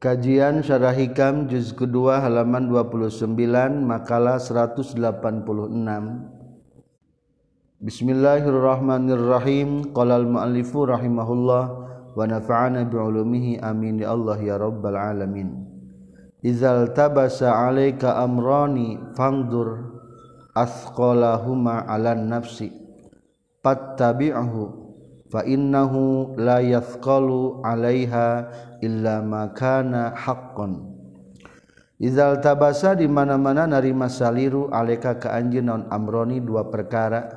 Kajian Syarah Hikam juz kedua halaman 29 makalah 186 Bismillahirrahmanirrahim. Qala al-mu'allifu rahimahullah wa nafa'ana bi'ulumihi. Amin. Ya Allah ya rabbal alamin. Izal tabasa 'alaika amrani fangdur asqalahuma 'alan nafsi fattabi'hu fa innahu la yathqalu 'alaiha illa ma kana haqqan. Izal tabasa di mana-mana narima saliru aleka ka anjeun naon amroni dua perkara.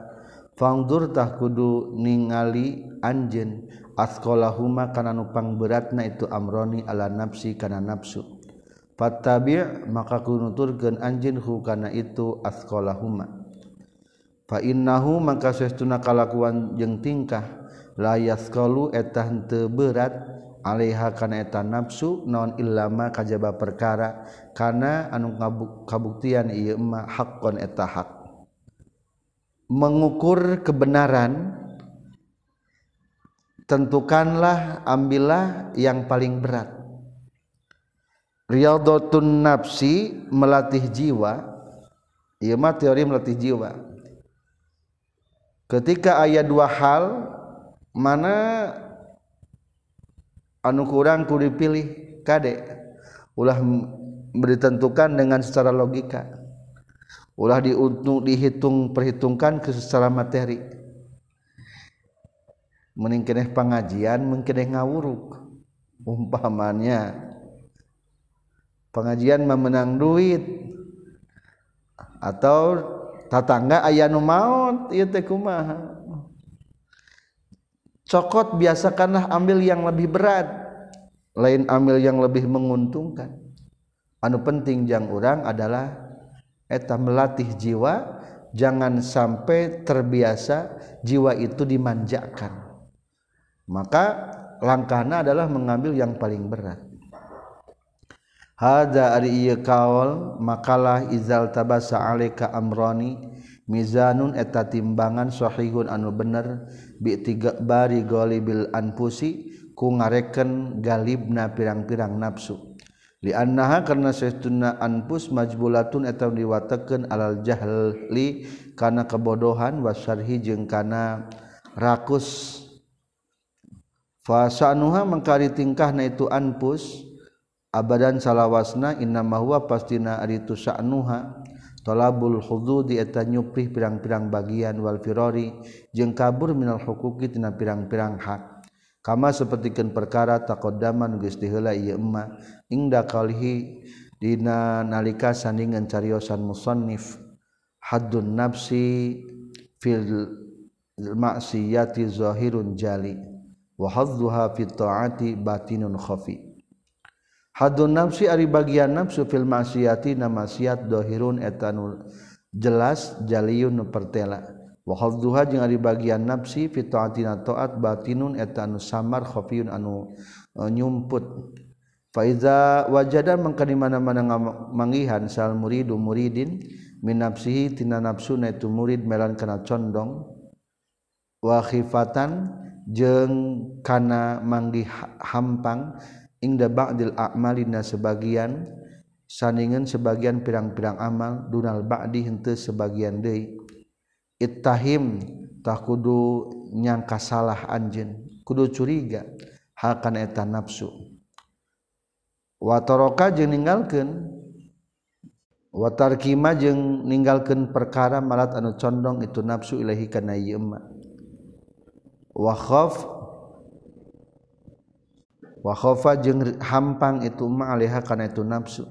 Fangdur tah kudu ningali anjeun asqalahuma kana nupang beratna itu amroni ala nafsi kana nafsu. Fattabi' maka kunuturkeun anjeun hu kana itu asqalahuma. Fa innahu maka sesuna kalakuan jeung tingkah. layas kalau etan teberat Alaiha kana etan nafsu non illama kajaba perkara kana anu kabuktian ieu mah haqqon eta hak. Mengukur kebenaran tentukanlah ambillah yang paling berat. Riyadhatun nafsi melatih jiwa ieu mah teori melatih jiwa. Ketika ayat dua hal mana anu kurang ku dipilih kadek ulah ditentukan dengan secara logika. Ulah diuntung dihitung perhitungkan ke secara materi. Meningkeneh pengajian mengkeneh ngawuruk. Umpamanya pengajian memenang duit. Atau tatangga ayanu maut ieu teh kumaha? Cokot biasakanlah ambil yang lebih berat lain ambil yang lebih menguntungkan. Anu penting jang orang adalah eta melatih jiwa jangan sampai terbiasa jiwa itu dimanjakan. Maka langkahnya adalah mengambil yang paling berat. Hada ari ieu kaul makalah izal tabasa alika amrani mizanun eta timbangan sahihun anu bener bi tiga bari golibil anfusi ku ngareken galibna pirang-pirang nafsu li annaha karena saestuna anpus majbulatun eta diwateken alal jahli kana kebodohan wasarhi jeung kana rakus. Fasanuha mengkari tingkahna itu anpus abadan salawasna inna innamahuwa pastina aritu sa'nuha. tolabul khudu dieta nyuprih pirang-pirang bagian wal firori jeung kabur minal hukuki tina pirang-pirang hak. Kama sapertikeun perkara taqaddama nu geus diheula ieu emma ingda qalhi dina nalika sandingan cariosan musannif haddun nafsi fil maksiyati zahirun jali wa hadduha fit ta'ati batinun khafi. hadun nafsi ari bagian nafsu fil maksiati na maksiat dohirun etanul jelas jaliun nu pertela. Wa hadduha jeung ari bagian nafsi fi taatina taat batinun etanu samar khafiyun anu eh, nyumput. Fa iza wajada mangka di mana-mana mangihan sal muridu muridin min nafsihi tina nafsuna itu murid melan kana condong wa khifatan jeung kana manggih hampang ingda ba'dil a'malina sebagian saningan sebagian pirang-pirang amal dunal ba'di henteu sebagian deui. Ittahim tah kudu nyangka salah anjeun kudu curiga hal kana eta nafsu. Wa taraka jeung ninggalkeun wa tarkima jeung ninggalkeun perkara malat anu condong itu nafsu ilahi kana ieu wa khaf wakhofa jeung hampang itu ma'aliha karena itu nafsu.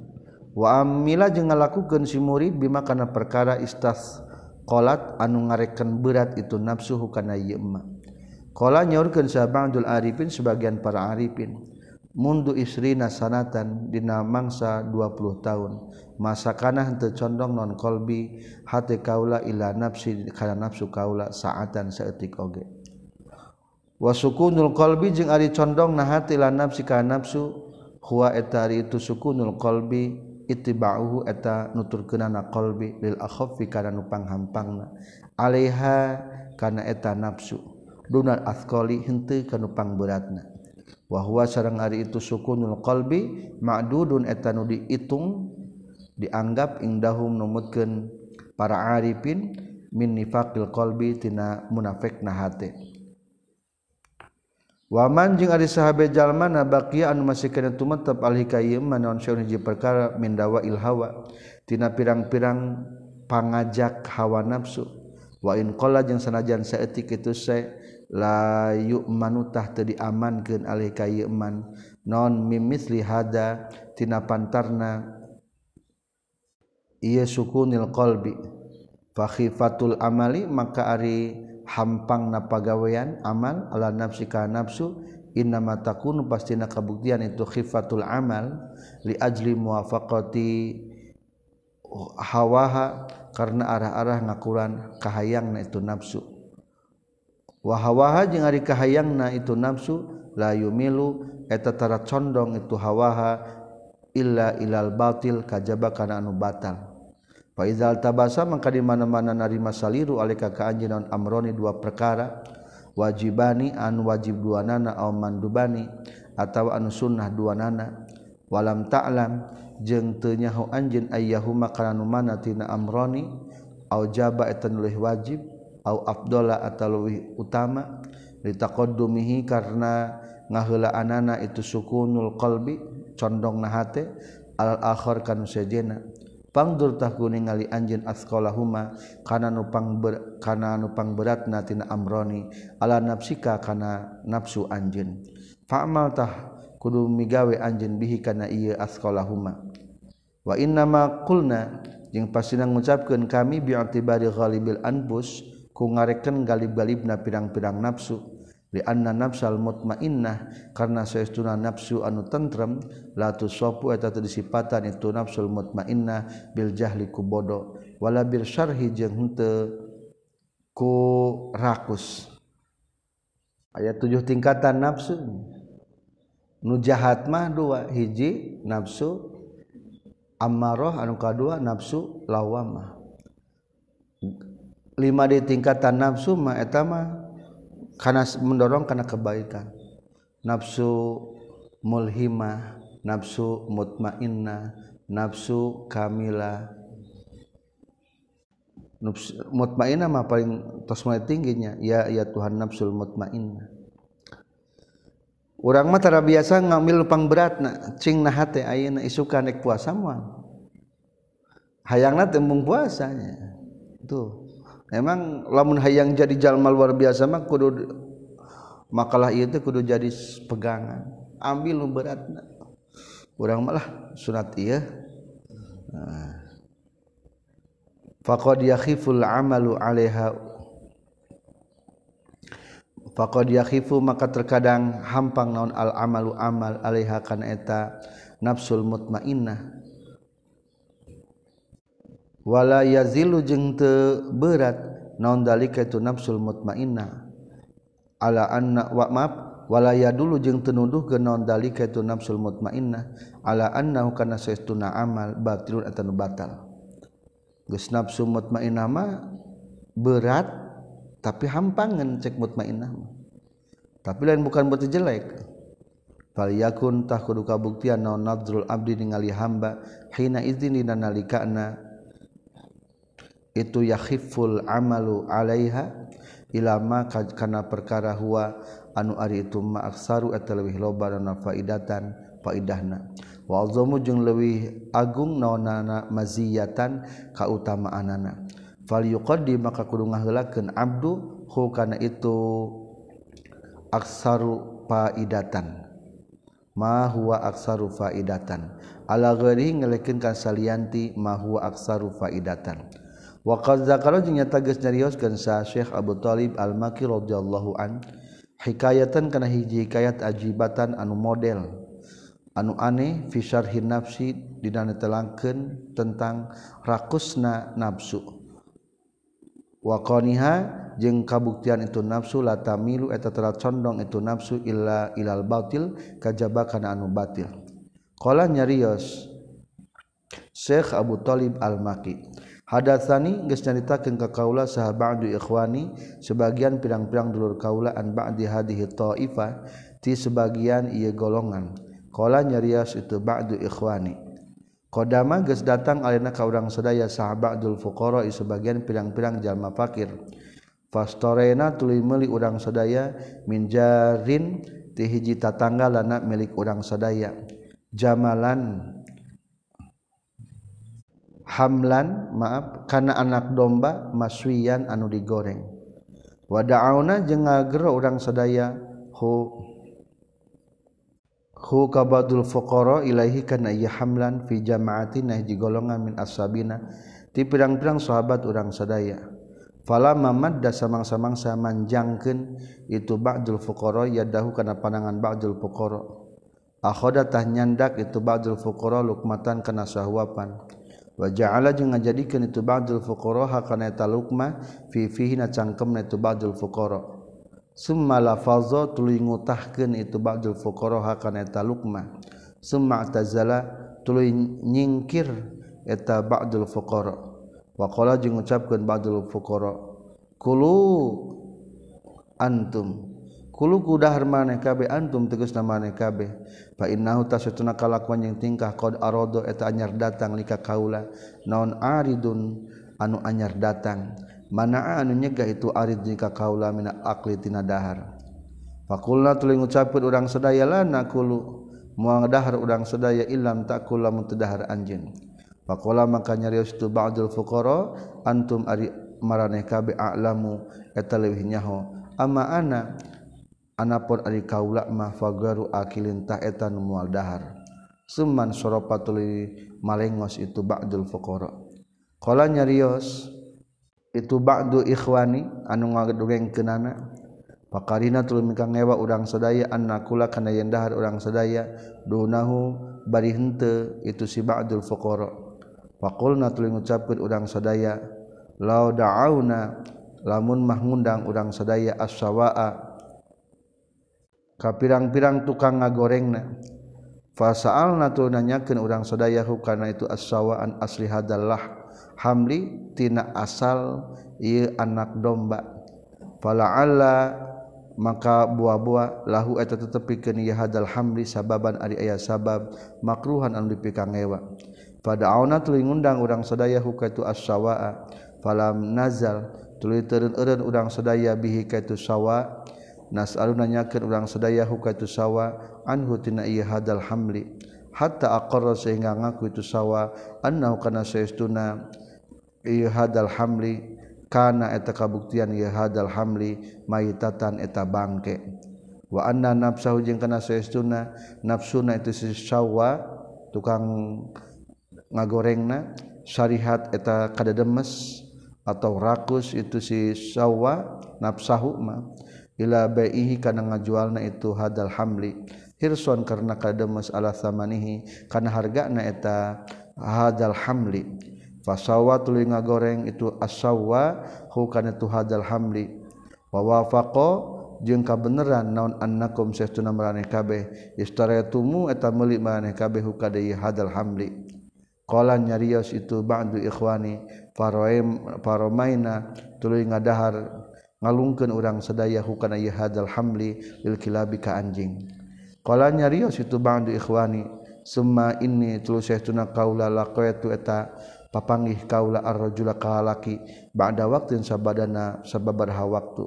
Wa amila jeung ngalakukeun si murid bima kana perkara istas qolat anu ngareken berat itu nafsu kana ieu emma qala nyaurkeun sabangdul arifin sebagian para arifin. Mundu isrina sanatan dina mangsa 20 tahun. Masa kana henteu condong non kolbi hati kaula ila nafsi kana nafsu kaula saatan saeutik oge. wasukunul qolbi jeung ari condong na hati lan nafsi ka nafsu. Huwa eta ari itu sukunul qalbi ittiba'uhu eta nuturkeunana qalbi lil akhaffi kana nu panghampangna. Alaiha kana eta nafsu. Dunal athqali henteu kana pangberatna. Wa huwa sareng ari itu sukunul qalbi ma'dudun eta nu diitung dianggap indahum numutkeun para arifin min nifaqil qalbi tina munafiqna hati Waman jeung ari sahabat jalmana baqiya anu masih kana tumetep alih ka ieu man naon hiji perkara min mindawa ilhawa tina pirang-pirang pangajak hawa nafsu. Wa in qala jeung sanajan saeutik kitu se la yu'manutah teu diamankeun alih ka ieu man. Non mimisli hada tina pantarna ieu sukunil qalbi. Fa khifatul amali maka ari hampang na pagawean amal ala nafsi ka nafsu inna matakunu pastina kabuktian itu khifatul amal li ajli muwafaqati oh, hawaha karena arah-arah ngakuran kahayangna itu nafsu. Wa hawaha jeung ari kahayangna itu nafsu la yumilu eta tara condong itu hawaha illa ilal batil kajaba kana anu batal. Faizal tabasa maka di mana-mana narima saliru alika ka anjeun amroni dua perkara wajibani an wajib dua nana au mandubani atawa anu sunnah dua nana. Walam ta'lam jeung teu nyaho anjeun ayyahuma kana nu mana tina amroni au jaba eta leuwih wajib au afdala atawa leuwih utama. Litaqaddumihi karna ngaheulaanana itu sukunul qalbi condong na hate al akhir kanu sejena. pangdurtah ningali anjin askolahuma kana nupang ber, kana nupang berat natina amroni ala nafsika kana nafsu anjin fa'mal tah kudu migawe anjin bihi kana ieu askolahuma wa inna ma qulna jeung pasina ngucapkeun kami bi'tibari ghalibil anfus ku ngarekeun galib-galibna pirang-pirang nafsu. anna nafsal mutmainnah karena saestuna nafsu anu tentrem la tusafu eta teu disipatan itu nafsul mutmainnah bil jahli ku bodoh wala bil syarhi jeung henteu ku rakus. Ayat tujuh tingkatan nafsu. Nu jahat mah dua hiji nafsu ammarah anu kadua nafsu lawamah lima di tingkatan nafsu mah eta mah karena mendorong karena kebaikan. Nafsu mulhimah nafsu mutmainnah nafsu kamila. Mutmainnah mah paling tos mulai tingginya ya ya Tuhan nafsul mutmainnah. Orang mah tara biasa ngambil lupang berat na cing na hate ayeuna isukan nek puasa hayangna tembung puasanya. Tuh emang lamun hayang jadi jalma luar biasa mah kudu makalah itu kudu jadi pegangan. Ambil lu beratna. Urang malah sunat ieu. Nah. faqad yakhiful amalu alaiha. Faqad yakhifu maka terkadang hampang naon al amalu amal alaiha kana eta nafsul mutmainnah wala yazilu jeung teu berat naon dalika itu nafsul mutmainnah? Ala anna wa maaf wala yadulu jeung tenuduh ke naon dalika itu nafsul mutmainnah? Ala annahu kana saestuna amal batilun atau batal. Geus nafsu mutmainnah mah berat tapi hampangan cek mutmainnah tapi lain bukan berarti jelek. Fal yakun tah kudu kabuktian naon nadzrul abdi ningali hamba hina idzin dina nalikana itu yakhiful amalu alaiha ilama kana perkara huwa anu ari itu ma aksaru eta leuwih loba dana faidatan faidahna. Wa azamu jeung leuwih agung naonana maziyatan kautamaanana fal yuqaddi maka kudu ngaheulakeun abdu hu kana itu aksaru faidatan. Ma huwa aksaru faidatan. Ala ghairi ngelekeun ka salianti ma huwa aksaru faidatan. Waqad zakara jeung nyata geus nyarioskeun sa Syekh Abu Thalib Al-Maki radhiyallahu an hikayatan kana hiji hikayat ajibatan anu model anu aneh fi syarhi nafsi dina netelangkeun tentang rakusna nafsu. Wa qaniha jeung kabuktian itu nafsu la tamilu eta tara condong itu nafsu illa ilal batil kajaba kana anu batil. Qala nyarios Syekh Abu Thalib Al-Maki hadatsani geus nyaritakeun ka kaula saha ba'du ikhwani sebagian pirang-pirang dulur kaula an ba'di hadhihi taifah ti sebagian ia golongan. Kola nyarios itu ba'du ikhwani. Kodama geus datang alina ka urang sadaya sahabatul fuqara sebagian pirang-pirang jalma fakir. Fastorena tuluy meuli urang sadaya minjarin ti hiji tatangga lana milik urang sadaya. Jamalan hamlan maaf karena anak domba maswiyan anu digoreng. Wadauna jeung ngagero urang sadaya hu hu kabadul fuqara ilaihi kana iya hamlan fi jama'atin hiji golongan min ashabina ti pirang-pirang sahabat urang sadaya fala mamadda samang-samangsa manjangkeun itu ba'dul fuqara yadahu kana panangan ba'dul fuqara. Akhoda tah nyandak itu ba'dul fuqara lukmatan kana sahuapan. wa ja'ala jeung ngajadikeun itu ba'dul fuqara kana eta lukma fi fihi na cangkemna itu ba'dul fuqara. Summa lafaza tuluy ngutahkeun itu ba'dul fuqara kana eta lukma summa tazala tuluy nyingkir eta ba'dul fuqara. Wa qala jeung ngucapkeun ba'dul fuqara kulu antum Kulu kudahar maneh kabeh antum tegas maneh kabeh. Fa innahu tasatuna kalakuan yang tingkah qad arado eta anyar datang lika kaula naon aridun anu anyar datang. Mana anu nyegah itu arid lika kaula mina akli tina dahar. Fakulna tuluy ngucapkeun urang sadaya lana kulu muang dahar urang sadaya ilam takula mun dahar anjeun. Faqala maka nyarios tu ba'dul fuqara antum ari maraneh kabeh a'lamu eta leuwih nyaho ama ana anapun ari kaula mah fagaru akilin ta eta nu moal dahar. Summan soropatul malengos itu ba'dul fuqara. Qala nyarios itu ba'du ikhwani anu ngagedugeng kenana pakarina tuluy mika ngewa urang sadaya annakula kana yen dahar urang sadaya dunahu bari henteu itu si ba'dul fuqara. Faqulna tuluy ngucapkeun urang sadaya la da'auna lamun mah ngundang urang sadaya as-sawaa ka pirang-pirang tukang ngagorengna. Fasaal natu nanyakeun urang sedayahu hukana itu as-sawaan asli hadallah. Hamli tina asal ieu anak domba. Fala'alla maka buah-buah lahu eta tetepikeun ieu hadal hamli sababan ari aya sabab makruhan anu dipikangewa. Pada auna tuluy ngundang urang sedayahu ka as-sawaa. Falam nazal tuluy teureun urang sedaya bihi kaitu sawaa nasalu nanyakeun urang sadaya hukatu sawa anhu tina ieu hadal hamli. Hatta aqarra sehingga ngaku itu sawa annahu kana saestuna ieu hadal hamli. Kana eta kabuktian ieu hadal hamli mayitatan eta bangke. Wa anna nafsahu jeung kana saestuna nafsuna itu si sawa tukang ngagorengna syarihat eta kadademes atau rakus itu si sawa nafsahu mah. ila baihi kana ngajualna itu hadal hamli. Hirson karena kademes ala samanihi kana hargana eta hadal hamli. Fasawa tuluy ngagoreng itu asawa hu kana itu hadal hamli. Wa wafaqa jeung kabeneran naon annakum saestuna maraneh kabeh. Istaretumu eta meuli maraneh kabeh hu kadai hadal hamli. Qala nyarios itu ba'du ikhwani faroem paromaina tuluy ngadahar ngalungkeun urang sedayahu kana ieu hadzal hamli lil kilabi ka anjing. Qalanya rios itu bangdu ikhwani summa inni tuluy tuna kaula laqaitu eta papanggih kaula ar-rajula ka laki ba'da waqtin sabadana sababarha waqtu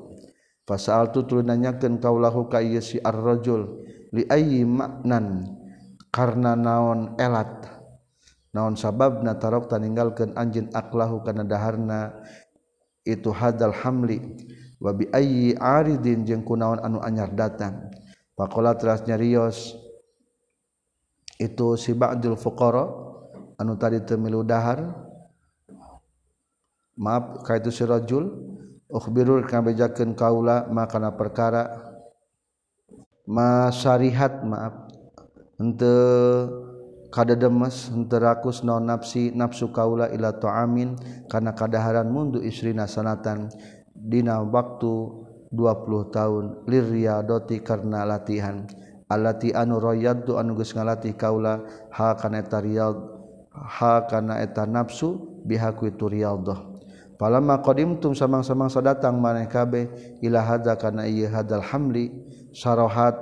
fasaltu tuluy nanyakeun kaulahu ka ieu si ar-rajul li ayyi ma'nan karena naon elat. Naon sababna tarokta ninggalkeun anjeun aklahu kana daharna itu hadal hamli wabi ayyi aridin jeung kunaon anu anyar datang. Faqala teras nyarios. Itu si ba'dul fuqara anu tadi teu milu dahar. Maaf ka itu si rajul. Ukhbirul kabejakeun kaula makana perkara. Masarihat maaf. Henteu kadademes henteu rakus naon nafsi nafsu kaula ila ta'amin kana kadaharan mundu isrina sanatan. dina waktu 20 tahun lirriadoti karena latihan. Alati anu royaddu anu geus ngalatih kaula ha kana eta riyad ha kana eta nafsu bihaku itu riyadhah palamma qadimtum samang-samang sadatang maneh kabeh ila hadza kana ieu hadal hamli sarahat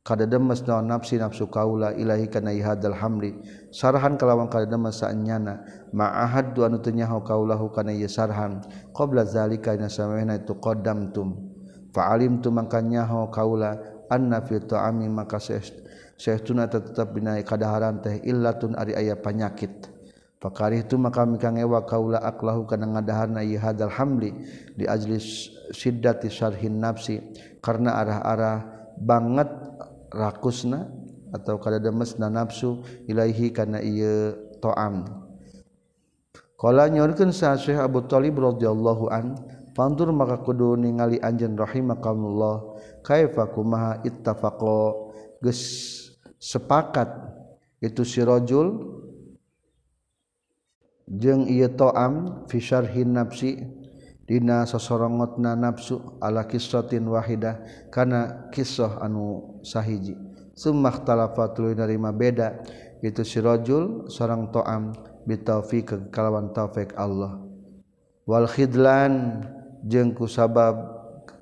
kada demes naon nafsi nafsu kaula ilahi kana ihadal hamri sarahan kalawan kada demes saanyana ma'ahad du anu teu nyaho kaulahu kana ieu sarhan. Qabla zalika ina samena itu qaddamtum fa alimtu mangka nyaho kaula anna fi ta'ami maka saestuna tetep bina kadaharan teh illatun ari aya panyakit Pakari itu maka mikang ewa kaula aklahu kana ngadaharna ihadal hamli di ajlis siddati syarhin nafsi. Karena arah-arah banget rakusna atau kada demesna nafsu ilaihi kana ieu ta'am. Kala nyorkeun sa Syekh Abu Thalib radhiyallahu an pantur maka kudu ningali anjeun rahimakallah kaifa kumaha ittafaqo geus sepakat itu si rajul jeung ieu ta'am fi syarhin nafsi Dina sosorongotna nafsu ala kisratin wahidah kana kisah anu sahiji. Sumah talafa tuluy narima beda itu si rajul sareng to'am bitaufiq kalawan taufik Allah. Wal khidlan jeung ku sabab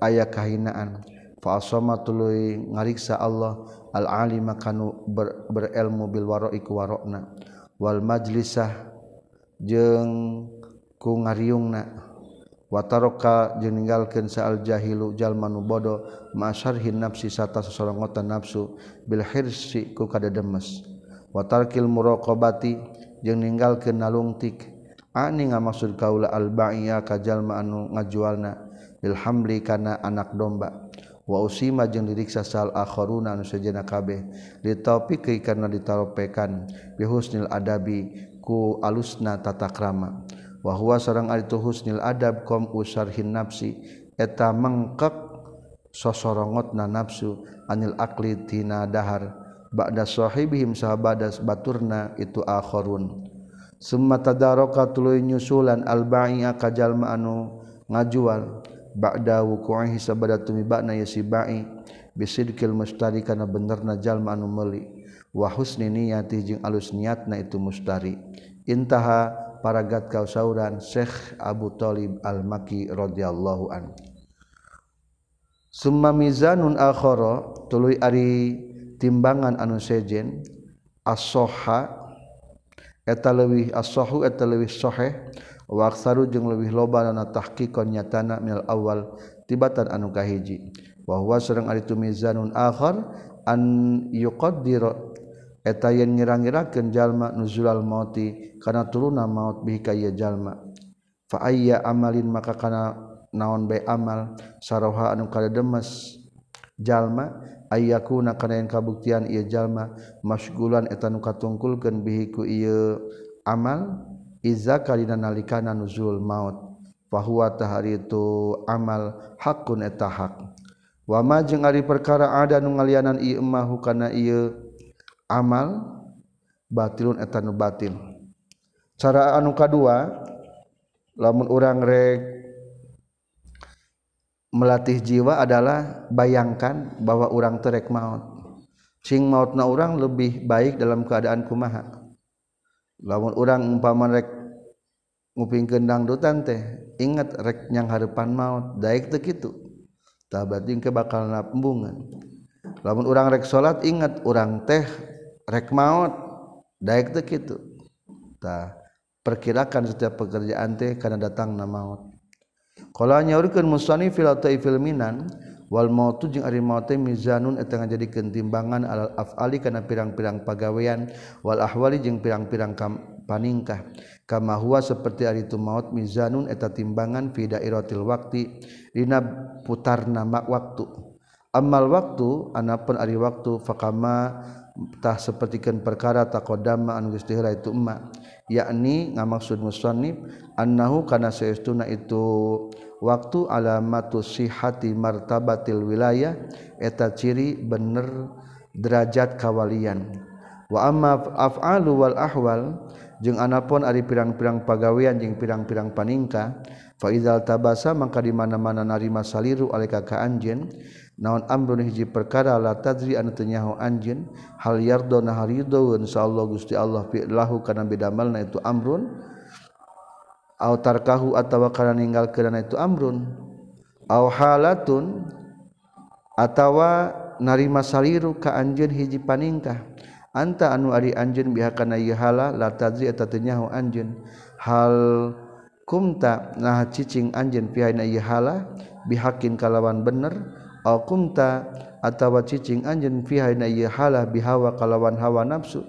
aya kahinaan. Fa asama tuluy ngariksa Allah al alima kanu ber, berilmu bil wara'i ku wara'na wal majlisah jeung ku ngariungna wataroka jeung ninggalkeun saal jahilu jalmanu bodo masyarhin nafsi sata sasorongotan nafsu bil hirsi ku kadademes watarkil muraqabati jeung ninggalkeun nalungtik ani ngamaksud kaula al-ba'iya ka jalma anu ngajualna lil hamli kana anak domba. Wa usima jeung diriksa sal akharuna anu sajana kabeh ditopik kana ditaropekan bi husnil adabi ku alusna tatakrama. krama wahwa sarang itu husnil adab kom usarhin nafsi eta mengkek sosorongot na nafsu anil akli tina dahar. Ba'da sahibihim sahabadas baturna itu akhorun summa tadaraka tuluy nyusulan al-ba'i'a kajalma anu ngajual. Ba'da wuku'ihi sabada tumibana yasi ba'i. Bisidkil mustari kana benerna jalma anu meuli wa husni niyati jeung alus niatna itu mustari. Intaha paragat kausauran Syekh Abu Thalib Al-Maki radhiyallahu an. Summa mizanun akhara tuluy ari timbangan anu sejen as-sahha eta leuwih as-sahu eta leuwih sahih wa aktsaru jeung leuwih loba na tahqiqan nyatana minal awal tibatan anu kahiji wa huwa sareng ari tu mizanun akhar an yuqaddira eta yen ngira-ngirakeun jalma nuzulal mauti kana turuna maut bihi ka ieu jalma. Fa ayya amalin maka kana naon bae amal saroha anu kada demes jalma ayyakuna kana yen kabuktian ieu jalma masgulan eta nu katungkulkeun bihi ku ieu amal iza kalina nalikana nuzul maut. Fahuwa tahari itu amal hakun eta hak. Wa ma jeung ari perkara ada nu ngalianan ieu mahu kana ieu amal batilun etanu batil. Cara anu kedua lamun orang rek melatih jiwa adalah bayangkan bahwa orang terek maut. Cing mautna orang lebih baik dalam keadaan kumaha. Lamun orang umpama rek nguping kendang dutan teh ingat rek yang harapan maut daik teh kitu tah berarti ke bakal nabungan. Lamun orang rek salat ingat orang teh rek maut daek teh kitu. Tah perkirakan setiap pekerjaan teh karena datang na maut. Kalau nyaurikeun musannif fil taifil minan wal mautu jeung ari maut teh mizanun eta ngajadikeun timbangan alal afali kana pirang-pirang pagawean wal ahwali jeung pirang-pirang paningkah. Kama huwa seperti ari itu maut mizanun eta timbangan fi dairatil waqti dina putarna waktu. Amal waktu anapun ari waktu fakama tah sapertikeun perkara taqaddama anu geus diheula itu emma. Yakni ngamaksud musannif annahu kana saestuna itu waktu alamatu sihati martabatil wilayah eta ciri bener derajat kawalian. Wa amma af'alu wal ahwal jeung anapun ari pirang-pirang pagawean jeung pirang-pirang paningka faizal tabasa maka di mana-mana narima saliru alika ka anjeun naon amrun hiji perkara la tadri anu teu nyaho anjeun hal yardo na harido insyaallah Gusti Allah fi lahu kana bidamalna itu amrun au tarkahu atawa kana ninggalkeun itu amrun au halatun atawa narima saliru ka anjeun hiji paningkah. Anta anu ari anjeun bihakana ieu hala la tadri nyaho anjeun. Hal kumta nah cicing anjeun pihaina ieu hala bihakin kalawan bener. Au kumta atawa cicing anjeun pihaina ieu hala bihawa kalawan hawa nafsu.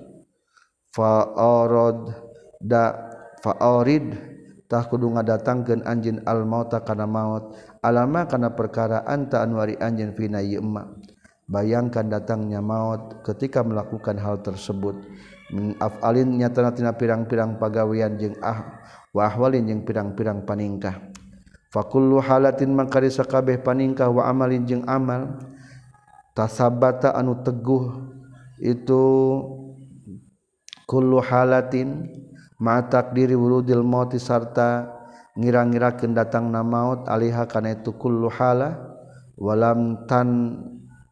Fa arad da fa arid tah kudu ngadatangkeun anjeun al mauta kana maut. Alama kana perkara anta anu ari anjeun fina emma bayangkan datangnya maut ketika melakukan hal tersebut. Min afalin nyatana pirang-pirang pagawean jeung ah wa ahwalin jeung pirang-pirang paningkah. Fakullu halatin mangkari sakabeh paningkah wa amalin jeung amal. Tasabata anu teguh itu kullu halatin ma takdiri wurudil maut sarta ngira-ngira datangna maut aliha kana itu kullu hala walam tan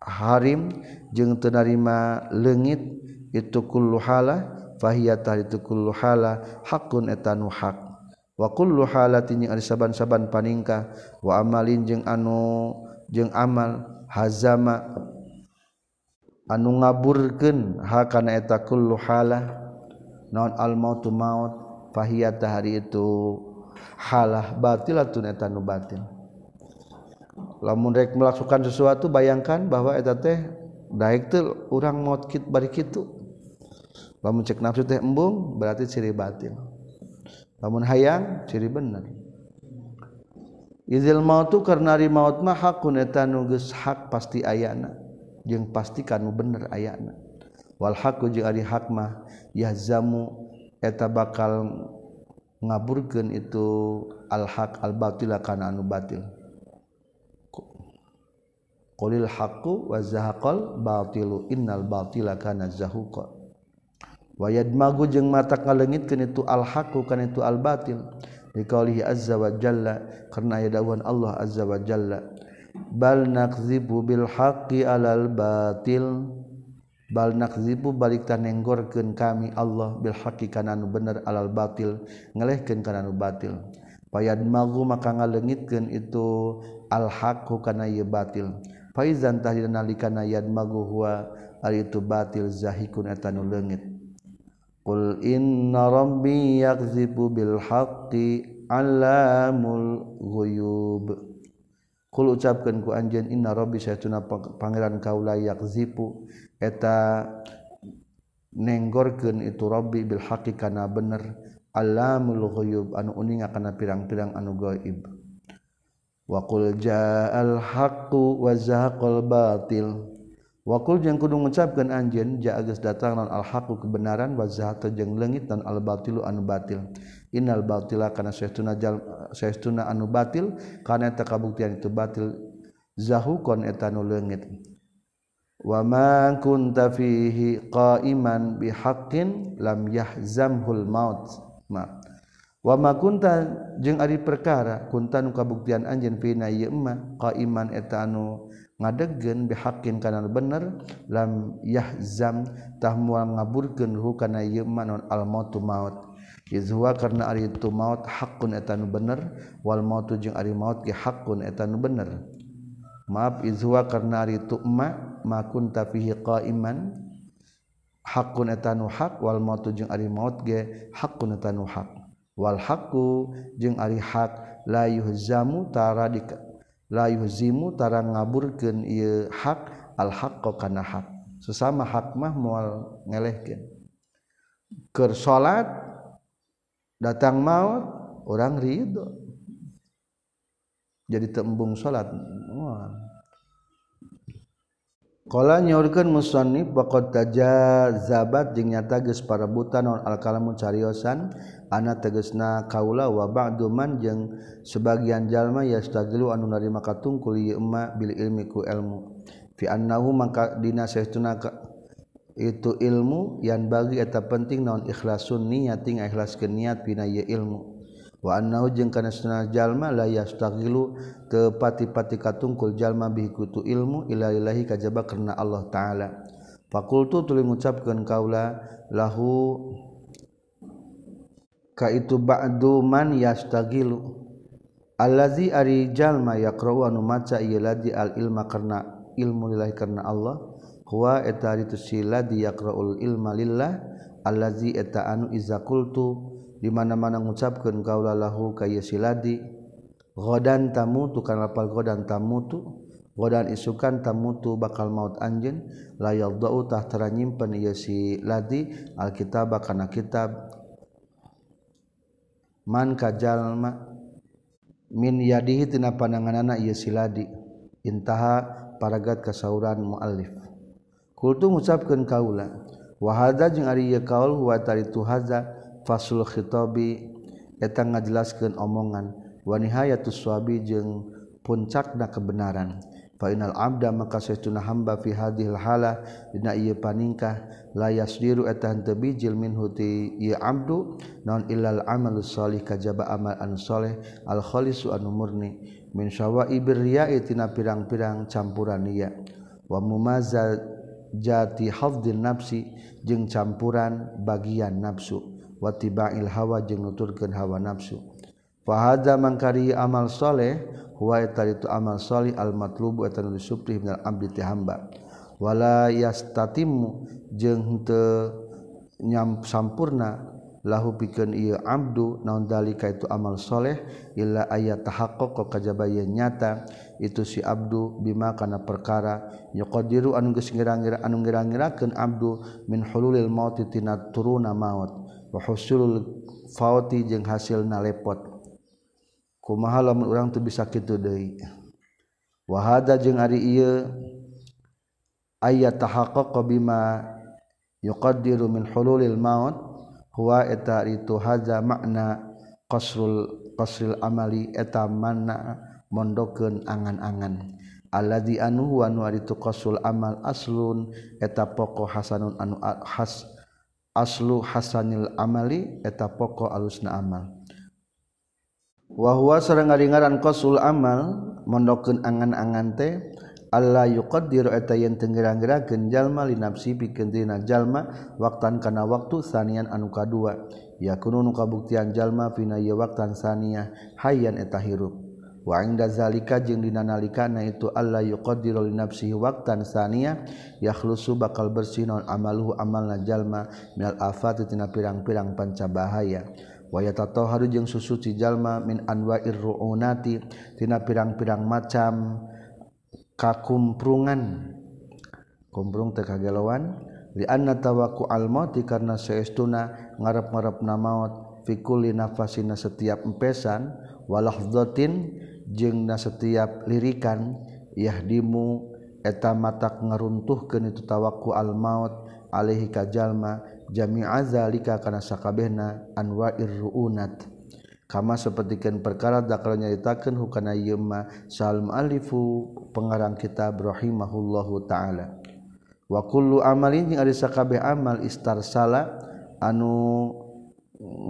harim jeung tenarima legit itukulluhala fahiyaah itukulluhala hakun etanu hak wakul luhalatin yang saban-saban paningkah wa amalin jeung anu jeung amal hazama anu ngaburkeun hakana eta kullu halah naon al mautu maut fahiyata hari itu halah batilatun eta nu batil lamun rek melakukan sesuatu bayangkan bahwa eta teh daik teh urang mau kit bari kitu. Lamun cek nafsu teh embung berarti ciri batin. Lamun hayang ciri bener. Izil mautu karena ri maut mah hakun eta nu geus hak pasti ayana. Jeung pasti kanu bener ayana. Wal hakku jeung ari hak mah yahzamu eta bakal ngaburkeun itu al haq al batil kana anu batil. Qulil haqqu wa zahaqal batilu. Innal batila kana zahuqa. Wa yadmagu jeung mata kalengitkeun itu al haqqu kana itu al batil liqaulihi azza wa jalla karena aya dawuhan Allah azza wa jalla. Bal nakzibu bil haqqi alal batil. Bal nakzibu balik tanenggorkeun kami Allah bil haqqi kana anu bener alal batil ngelehkeun kana anu batil. Payad magu maka ngalengitkeun itu al haqqu kana ieu batil faizantah nalika nayan maguhwa ari itu batil zahikun eta nu leungit. Qul inna rabbi yakzibu bil haqqi alamul ghuyub. Qul ucapkeun ku anjeun inna rabbi saytuna pangeran kaula yakzibu. Eta nenggorkeun itu rabbi bil haqqi kana bener. Alamul ghuyub anu uning kana pirang-pirang anu gaib. wakul ja'al haqqu wa zahaqal batil. Wakul jeung kudu ngucapkeun anjeun ja geus datang non al haqqu kebenaran wa zahaqal jeung leungit dan al batilu anu batil. Innal batila kana saestuna saestuna anu batil kana eta kabuktian itu batil. Zahukon eta nu leungit. Wa man kunta fihi qa'iman bihaqqin lam yahzamhul maut. Ma. wama kuntan jeung ari perkara kuntan kabuktian anjeun pina ieu emma qaiman eta anu ngadegkeun bihaqqin kana bener lam yahzam tah moal ngaburkeun ruh kana ieu emma non al mautu maut. Izwa karena ari itu maut haqqun eta nu bener wal mautu jeung ari maut ge haqqun eta nu bener. Maaf izwa karena ari itu emma ma kunta fihi qaiman hakun etanu hak wal mautu jeung ari maut ge hakun etanu hak walhaku jeung arihak layuhzamutara di layuhzimutara ngaburken hak al-hakko kana hak. Sesama hakmah mual ngelehkeun. Keur salat datang maut orang ridho. Jadi tembung salat mual Kala nyaurkeun musannif waqad tajazabat jeung nyata geus parebutan non alkalamu cariyosan ana tegesna kaula wa ba'du man jeung sebagian jalma yastagilu anu narima katungkul ieu emma bil ilmi ku ilmu. Fi annahu mangka dina saestuna itu ilmu yang bagi eta penting non ikhlasun niat ting ikhlaskeun niat pina ieu ilmu. Wang karenajallma layastalu tepati-pati katungkul jalma bikutu ilmu ilailahi kajba karena Allah ta'ala. Fakultu tuling mengucapkan kaula lahu ka itu ba'du man yastagilu allazi ari jalma yaqra'u anu maca ieu al ilma karena ilmu lillahi karena Allah. Huwa eta ari tu si ladi yaqra'ul ilma lillah. Allazi eta anu iza qultu dimana-mana gucapkan kaulahu kay siladidan tamu tukang lapal godan tamutu godan isukan tamutu bakal maut anjen layal doutah ternyimpen si ladi Alkitab bakana kitab. Man kajalma min yadihi tina pandanganana ieu si ladi intaha paragat kasauran muallif. Kultu ngucapkeun kaula wa hadza jeung ari ieu kaul huwa taritu hadza. fasul khitabi eta ngajelaskeun omongan wa nihayatus swabi jeung puncakna kebenaran. Fa inal abda maka saestuna hamba fi hadhil hala dina ieu paningkah la yasdiru eta henteu bijil min huti ieu abdu naon illal amalus salih kajaba amal an saleh al khalisu anu murni min syawaibir riya'i tina pirang-pirang campuran ria wa mumazza jati hafdin nafsi jeung campuran bagian nafsu. watibail hawa jeung nuturkeun hawa nafsu. Fa hadza mangkari amal saleh huwa eta itu amal soleh al matlubu eta nu disupri minal abdi ti hamba. Wala yastatimu jeung teu nyam sampurna lahu pikeun ieu abdu naon dalika itu amal soleh illa ayat tahaqqaq kajaba nyata itu si abdu bima kana perkara yuqadiru anu geus ngira-ngira anu ngira-ngirakeun abdu min hululil maut tina turuna maut. wahusul faoti jeung hasil nalepot kumaha lamun urang teu bisa kitu deui? Wahada jeung ari ieu ayat tahaqqaqa bima yuqaddiru min hululil maut huwa eta itu haza makna qasrul qasril amali eta mana mondokeun angan-angan. Alladzi anu wa nu ari qasrul amal aslun eta pokok hasanun anu has aslu Hasanil amali eta pokok alusna amal. Wahwa serre ngaringaran kosul amal mondoken angan-angan teh Allah yuqaddiru eta yang tengerang-gerang jalma li nafsi pikeun dina jalma waktan kana waktu sanian anuka dua yakunu nu kabuktian jalma fina ye waktan saniah hayan eta hirup. wazalika jeung dinanalikana itu Allah yuqdirul nafsihi waktan sania yakhlusu bakal bersih non amaluhu amal najallma minal afati tina pirang-pirang pancabahaya. Waya tatoharu jeung susuci jalma min anwa'ir ru'unati tina pirang-pirang macam kakumprungan. Kumprung teu kagelowan? Li anna tawaqu al mauti karna saestuna ngarep-ngarepna maut fi kulli nafasina setiap empesan walahzatin jeng na setiap lirikan yahdimu eta matak ngaruntuhkeun itu tawakku al maut alaihi kajalma jami'a zalika kana sakabehna anwa'ir ru'unat. Kama sapertikeun perkara dakal nyaritakeun hukana ieu mah salm alifu pengarang kitab rahimahullahu taala. Wa kullu amalin jeung ari sakabeh amal istarsala anu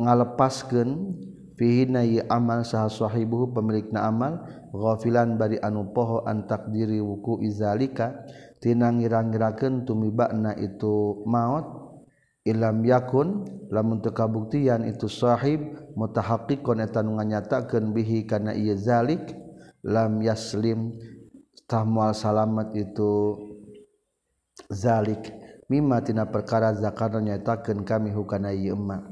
ngalepaskeun fihina ye amal saha sahibuhu pemilikna amal ghafilan bari anu poho an takdiri wuku izalika tina ngira-ngirakeun tumibana itu maut Ilam yakun lamun teu kabuktian itu sahib mutahaqiqon eta nu nganyatakeun bihi kana ieu zalik lam yaslim tahmual salamat itu zalik. Mimma tina perkara zakar nyatakeun kami hukana ieu emma.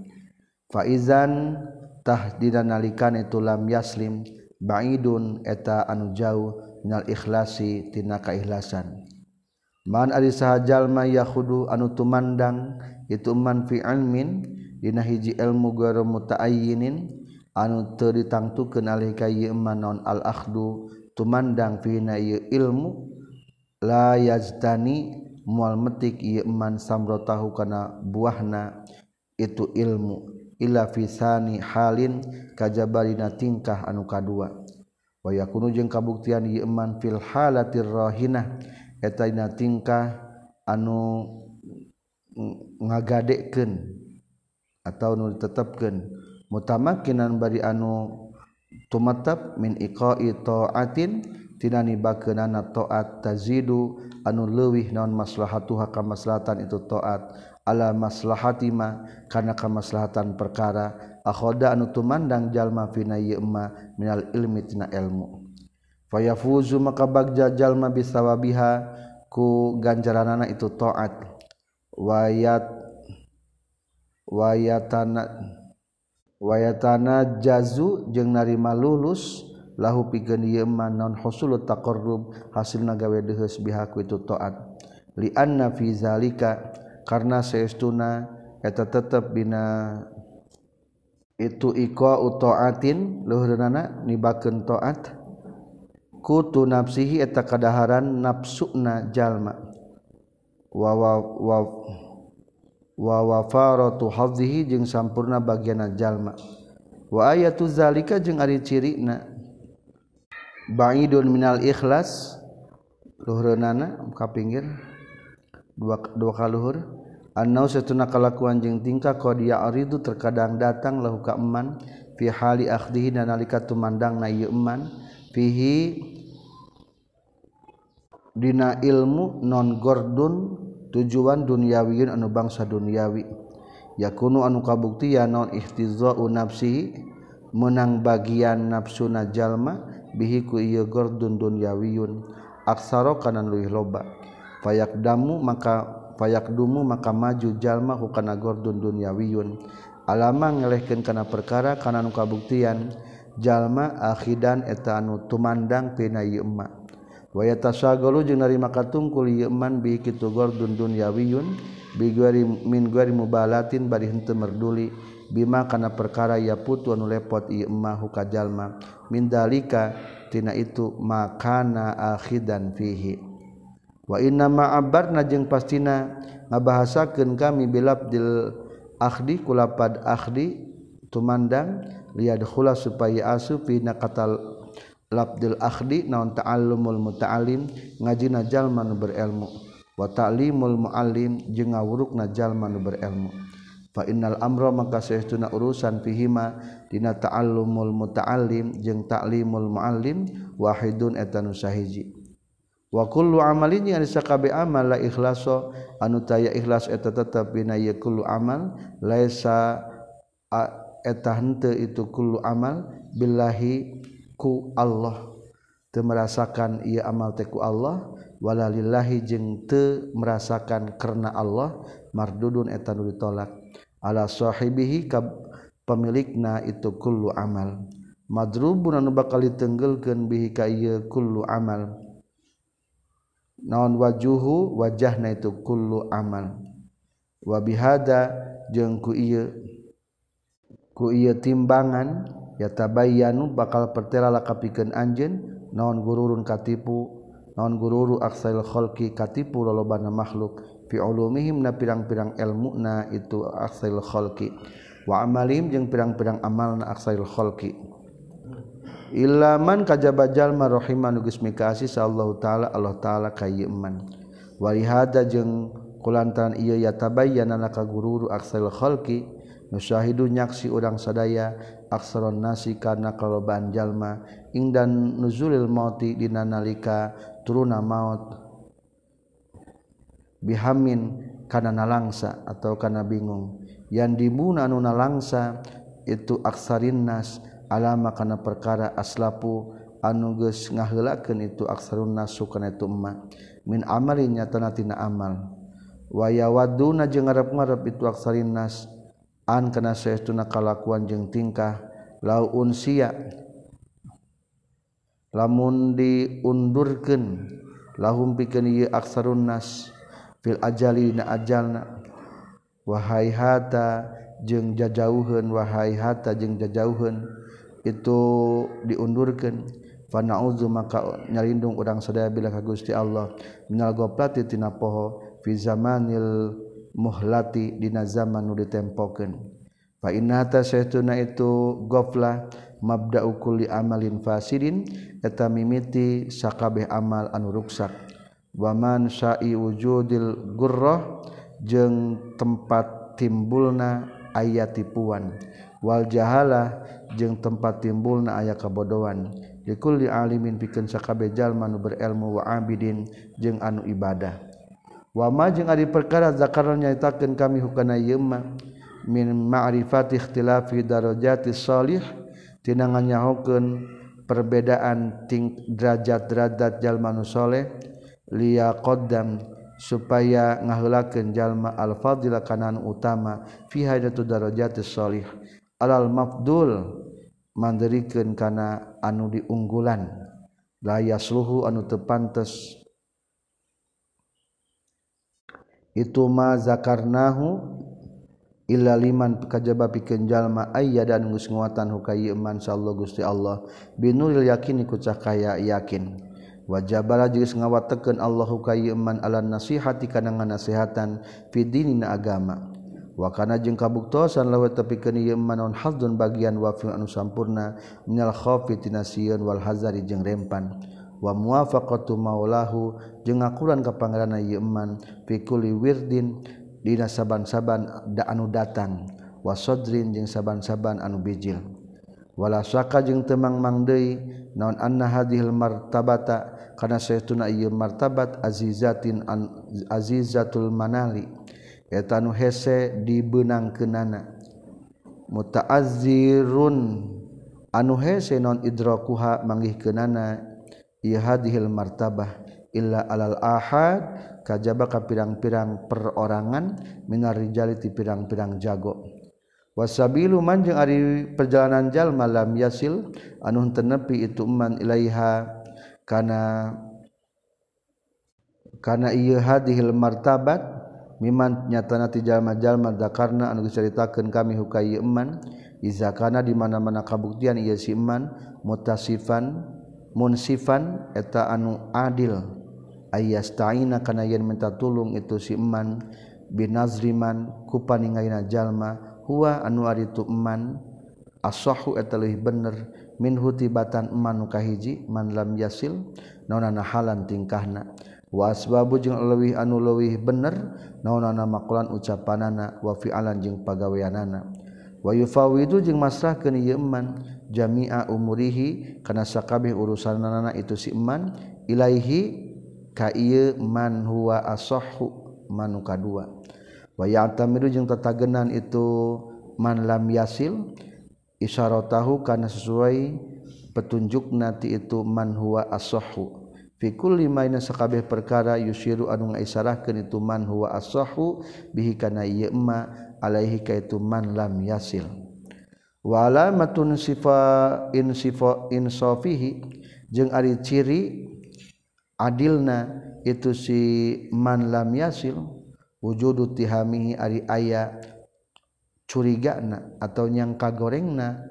Faizan tahdina nalikan itu lam yaslim ba'idun eta anu jauh minal ikhlasi tina kaikhlasan. Man ari sahajalma yakhudu anu tumandang itu man fi ilmin dina hiji ilmu gara mutaayyinin anu teu ditangtukeun alika ieu man non al akhdu tumandang fina ieu ilmu la yazdani mual metik ieu man samrotahu kana buahna itu ilmu. ila fisani halin kajabalina tingkah anu kadua. Waya kuno jeung kabuktian ieu iman fil halatir rahinah eta dina tingkah anu ngagadekeun atau nu ditetepkeun. Mutamakinan bari anu tumatap min iqa'i ta'atin tina nibakeunana taat tazidu anu leuwih naon maslahatuha ka maslahatan itu taat. ala maslahati ma kana kamaslahatan perkara akhoda anu tumandang jalma fina ieu minal ilmi tina ilmu. Fayafuzu maka bagja jalma bisawabiha ku ganjaranana itu taat. Wayat wayatana wayatana jazu jeung narima lulus lahu pikeun ieu emma non husulut taqarrub hasilna gawe deheus bihaku itu taat. Li anna fi zalika karena seestuna eta tetep bina itu iqa utaatin luhurna nibakeun taat kutu nafsihi eta kadaharan nafsuna jalma. Wa wa wa wa wafaratu hadzihi jeung sampurna bagianna jalma. Wa ayatu zalika jeung ari cirina. Ba'idun minal ikhlas luhurna ka pinggir dua dua kaluhur annau satuna kalakuan jeung tingkah kau dia aridu terkadang datang lahu ka eman fi hali akhdihi dan nalika tumandang na ieu eman fihi dina ilmu non gordun tujuan duniawiyun anu bangsa duniawi. Yakunu anu kabukti ya non ihtizau nafsihi menang bagian nafsu najalma bihi ku ieu gordun duniawiyun aksara kana leuwih loba. Fayak damu maka payak dumu maka maju jalma hukana gordun duniawiyun. Alama ngelehkeun kana perkara kana nu kabuktian jalma akhidan eta anu tumandang pina ieu emma. Wa yatasagalu jeung narima katungkul ieu man bi kitu gordun dunyawiyun bi gari min gari mubalatin bari henteu merduli. Bima kana perkara ya putu anu lepot ieu emma huka jalma. Min dalika tina itu makana akhidan fihi. wa inna ma abarna jeung pastina ngabahasakeun kami bilabdil akhdi kulapad akhdi tumandang liyadkhula supaya asu fi naqatal labdil akhdi naon ta'allumul muta'allim ngajina jalma nu berilmu. Wa ta'limul muallim jeung ngawurukna jalma nu berilmu. Fa innal amra maka saestuna urusan fihima dina ta'allumul muta'allim jeung ta'limul muallim wahidun eta nu sahiji. wa kullu amalin yang sakabe amal la ikhlaso anu taya ikhlas eta tetap bina kullu amal laisa eta henteu itu kullu amal billahi ku Allah. Teu merasakan ia amal teku Allah wala lillahi jeung teu merasakan karena Allah mardudun eta nu ditolak. Ala sahibihi ka pemilikna itu kullu amal. Madrubun anu bakal ditenggelkeun bihi ka ieu kullu amal. naon wajuhu wajahna itu kullu amal. Wabihada jeung ku ieu ku ieu timbangan ya tabayyanu bakal pertela lakapikeun anjen naon gururun katipu naon gururu aksail khalqi katipu lolobana makhluk. Fi ulumihim na pirang-pirang ilmu na itu aksail khalqi. Wa amalim jeung pirang-pirang amal na aksail khalqi. Ilaman kajjallma rohhiman nugus mikasi Allahu ta'ala Allah ta'ala kayman walihada jeung kulantaran ia ya tabayan na kagururu aksel kholki nusyahidu nyaksi urang sadaya aksaron nasi karena kaloban jalma ingdan nuzulil mauti dina nalika turuna maut. Bihamin kana nalangsa atau kana bingung. Yang dibuna nuna langsa itu aksarin nas alama kana perkara aslapu anu geus ngaheulakeun itu aksarun nasu kana itu emma. Min amalin nyatana tina amal. Wa yawaduna jeung ngarep-ngarep itu aksarin nas. An kana saestuna kalakuan jeung tingkah. Laun sia lamun diundurkeun lahum pikeun ieu aksarun nas. Fil ajali na ajalna. Wahai hata jeung jajauheun. Wahai hata jeung jajauheun. itu diundurkan. Panauzu maka nyalindung urang sadaya bila ka Gusti Allah. Minal goplati tina poho fi zamanil muhlati dina zaman nu ditempokeun. Fa innata saytuna itu gofla mabda'u kulli amalin fasidin eta mimiti sakabeh amal anu ruksak. Wa man sa'i wujudil gurrah jeung tempat timbulna ayat tipuan. Wal jahalah jeung tempat timbul na aya kabodohan. Dikulli alimin pikeun sakabejal manu berilmu wa abidin jeung anu ibadah. Wama jeung ari perkara zakaran nyaitakeun kami hukana yema min ma'rifati ikhtilafi darajati salih tina nganyahokeun perbedaan ting derajat-derajat jalma nu liya qaddam supaya ngaheulakeun jalma al fadila kanan utama fi hadatu darajati salih. Alal mafdul mandirikan kana anu diunggulan. Layasluhu anu tepantes. Itu ma zakarnahu illa liman kajaba pikeun jalma ayyadan geus nguatan hukai iman sallallahu Gusti Allah. Binuril yakin ku cahaya yakin. Wajabala jeung ngawatekeun Allah hukai iman ala nasihati kana ngasihatan fi dinina agama. wakana jeung kabuktosan lewat tepi keniman non hasdun bagian wafil anu sampurna minal khofi tinasiun wal hazari jeung rempan. Wa muwafaqatu maulahu jeung ngakuran ka pangeranna ieu iman fi wirdin dina saban-saban da anu datang. Wa sadrin jeung saban-saban anu bijil. Wala saka jeung temang mang deui naon anna hadhil martabata kana saytuna ieu martabat azizatin an, azizatul manali. etanu hese dibenang kenana mutaazirun anu hese non idrakuha manggih kenana hadhil martabah illa alal ahad. Kajaba ka pirang-pirang perorangan minar rijali ti pirang-pirang jago. Wasabilu man jeung ari perjalanan jalma lam yasil anu tenepi itu man ilaiha. Kana kana ieu hadhil martabat miman nyatana ti jalma-jalma zakarna anu diceritakeun kami hukai ieu iman izakana di mana-mana kabuktian ieu si iman mutasifan munsifan eta anu adil. Ayastaina kana yen minta tulung itu si iman binazriman ku paningaina jalma huwa anu ari tu iman asahu eta leuwih bener min hutibatan iman nu kahiji man lam yasil naonana halan tingkahna. wasbabu jeung leuwih anu leuwih bener naonana maqulan ucapanana wa fi'alan jeung pagaweanana. Wa yufawidu jeung masrahkeun ieu iman jami'a umurihi kana sakabeh urusanana itu si iman ilaihi ka ieu man huwa asahhu manu kadua wa ya'tamidu jeung tatagenan itu man lam yasil isyaratahu kana sesuai petunjuk nanti itu man huwa asahhu. fikul lima ina sakabeh perkara yusiru anu ngaisarahkeun itu man huwa asahu bihi kana ieu ma alaihi ka itu man lam yasil. Wa alamatun sifa in sifa insafihi jeung ari ciri adilna itu si man lam yasil wujudu tihamihi ari aya curigana atau nyangka gorengna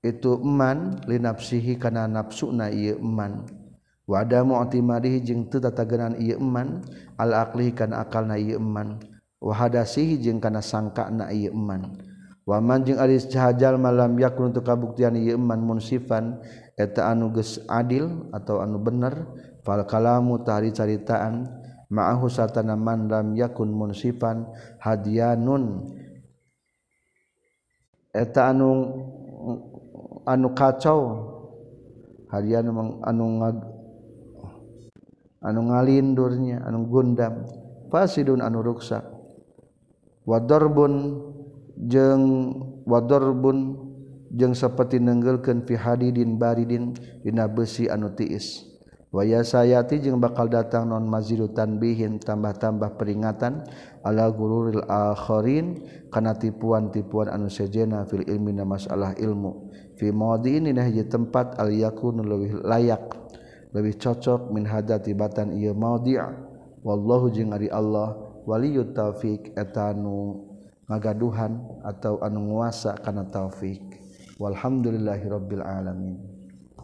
itu eman linapsihi kana nafsuna ieu man. wada mu'timarihi jeung teu tatagenan ieu eman al aqli kana akalna ieu eman. Wa hadasihi jeung kana sangkana ieu eman. Wa man jeung ari cahajal malam yakun teu kabuktian ieu eman munsifan eta anu geus adil atau anu bener fal kalamu tahari caritaan ma'ahu satana man lam yakun munsifan hadianun eta anu anu kacau hadian anu ngag anu ngalindurnya anu gundam fasidun anu ruksa. Wadarbun jeung wadarbun jeung seperti nengggelkeun fi hadidin baridin dina besi anu tiis. Waya sayati jeung bakal datang non mazilu tanbihin tambah-tambah peringatan ala gururil akharin kana tipuan-tipuan anu sejena fil ilmi na masalah ilmu. Fi mawadhi'in dina hiji tempat al yakun leuwih layak. lebih cocok min hada tibatan ieu maudhi' wallahu jeung ari Allah waliyut taufik etanu ngagaduhan atau anu nguasa kana taufik walhamdulillahirabbil alamin.